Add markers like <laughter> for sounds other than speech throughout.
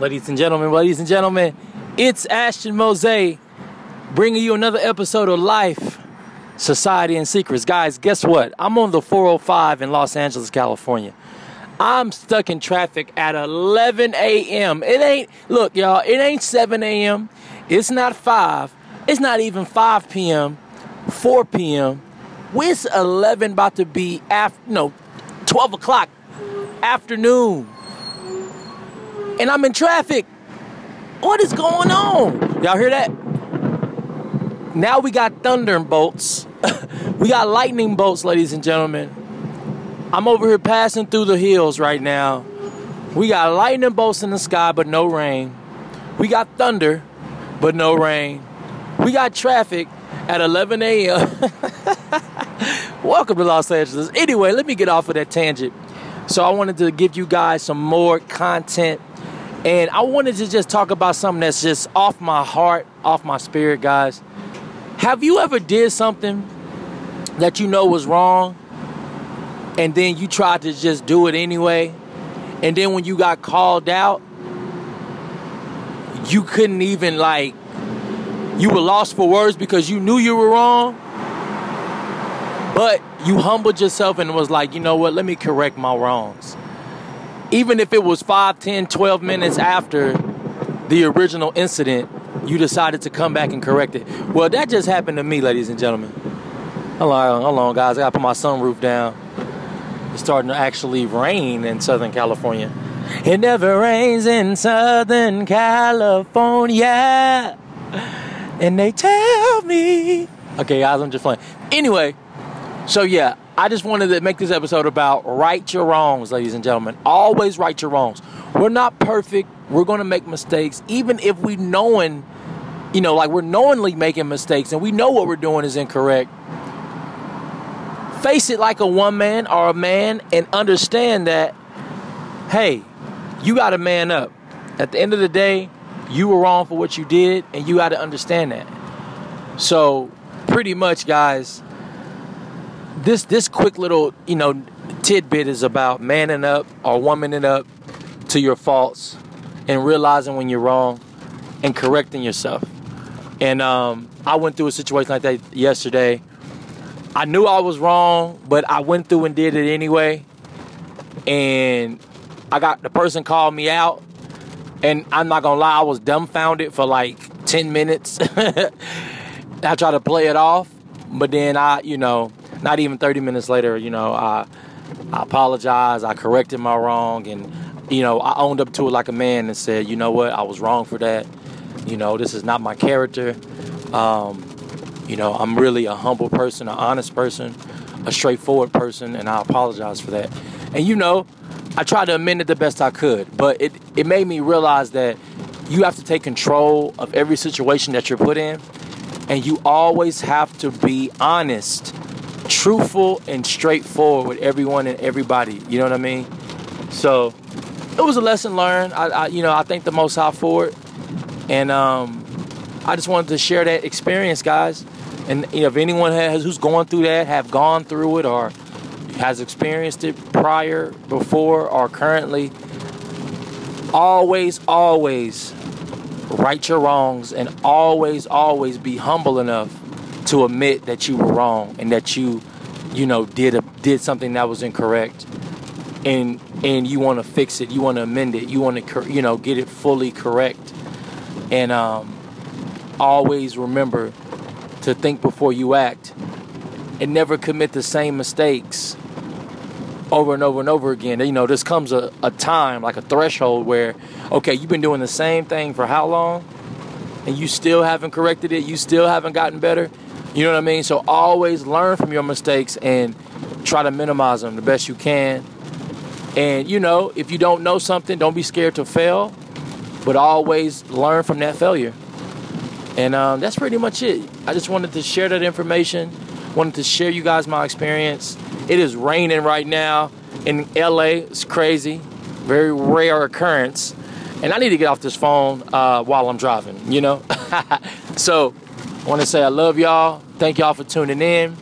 Ladies and gentlemen, ladies and gentlemen, it's Ashton Mozay bringing you another episode of Life, Society, and Secrets. Guys, guess what? I'm on the 405 in Los Angeles, California. I'm stuck in traffic at 11 a.m. It ain't, look, y'all, it ain't 7 a.m., it's not 5, it's not even 5 p.m., 4 p.m. It's 11 about to be after, no, 12 o'clock afternoon and I'm in traffic. What is going on? Y'all hear that? Now we got thunder bolts. <laughs> we got lightning bolts, ladies and gentlemen. I'm over here passing through the hills right now. We got lightning bolts in the sky, but no rain. We got thunder, but no rain. We got traffic at 11 a.m. <laughs> Welcome to Los Angeles. Anyway, let me get off of that tangent. So I wanted to give you guys some more content and I wanted to just talk about something that's just off my heart, off my spirit, guys. Have you ever did something that you know was wrong and then you tried to just do it anyway? And then when you got called out, you couldn't even like you were lost for words because you knew you were wrong. But you humbled yourself and was like, you know what, let me correct my wrongs even if it was 5, 10, 12 minutes after the original incident, you decided to come back and correct it. Well, that just happened to me, ladies and gentlemen. Hold on, hold on, guys. I gotta put my sunroof down. It's starting to actually rain in Southern California. It never rains in Southern California. And they tell me. Okay, guys, I'm just playing. Anyway, so yeah, I just wanted to make this episode about right your wrongs, ladies and gentlemen. Always right your wrongs. We're not perfect. We're going to make mistakes, even if we knowing, you know, like we're knowingly making mistakes and we know what we're doing is incorrect. Face it like a one man or a man and understand that, hey, you got to man up. At the end of the day, you were wrong for what you did, and you got to understand that. So, pretty much, guys this this quick little you know tidbit is about manning up or womaning up to your faults and realizing when you're wrong and correcting yourself. And um, I went through a situation like that yesterday. I knew I was wrong, but I went through and did it anyway. And I got the person called me out, and I'm not gonna lie, I was dumbfounded for like 10 minutes. <laughs> I tried to play it off, but then I, you know, not even 30 minutes later, you know, I, I apologized, I corrected my wrong, and, you know, I owned up to it like a man and said, you know what, I was wrong for that. You know, this is not my character. Um, you know, I'm really a humble person, an honest person, a straightforward person, and I apologize for that. And, you know, I tried to amend it the best I could, but it, it made me realize that you have to take control of every situation that you're put in, and you always have to be honest truthful and straightforward with everyone and everybody. You know what I mean? So it was a lesson learned. I, I you know, I thank the Most High for it, and um, I just wanted to share that experience, guys. And you know, if anyone has who's going through that, have gone through it, or has experienced it prior, before, or currently, always, always right your wrongs, and always, always be humble enough to admit that you were wrong and that you, you know, did a, did something that was incorrect, and and you want to fix it, you want to amend it, you want to, you know, get it fully correct, and um, always remember to think before you act, and never commit the same mistakes over and over and over again. You know, this comes a, a time, like a threshold where, okay, you've been doing the same thing for how long? And you still haven't corrected it, you still haven't gotten better. You know what I mean? So always learn from your mistakes and try to minimize them the best you can. And you know, if you don't know something, don't be scared to fail, but always learn from that failure. And um, that's pretty much it. I just wanted to share that information. Wanted to share you guys my experience. It is raining right now in LA. It's crazy, very rare occurrence. And I need to get off this phone uh, while I'm driving. You know, <laughs> so I want to say I love y'all. Thank y'all for tuning in.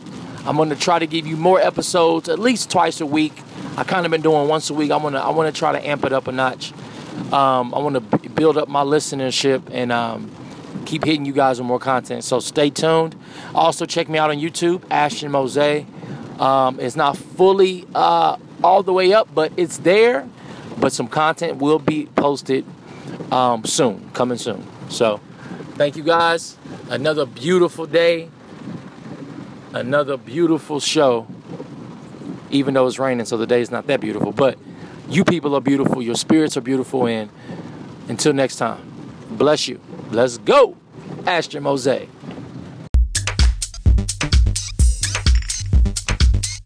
I'm going to try to give you more episodes at least twice a week. I kind of been doing once a week. I'm gonna I want to try to amp it up a notch. Um, I want to b- build up my listenership and um, keep hitting you guys with more content. So stay tuned. Also, check me out on YouTube, Ashton Mozay. Um, it's not fully uh, all the way up, but it's there. But some content will be posted um, soon, coming soon. So, thank you guys. Another beautiful day. Another beautiful show. Even though it's raining, so the day's not that beautiful. But you people are beautiful. Your spirits are beautiful. And until next time, bless you. Let's go. Ashton Mozay.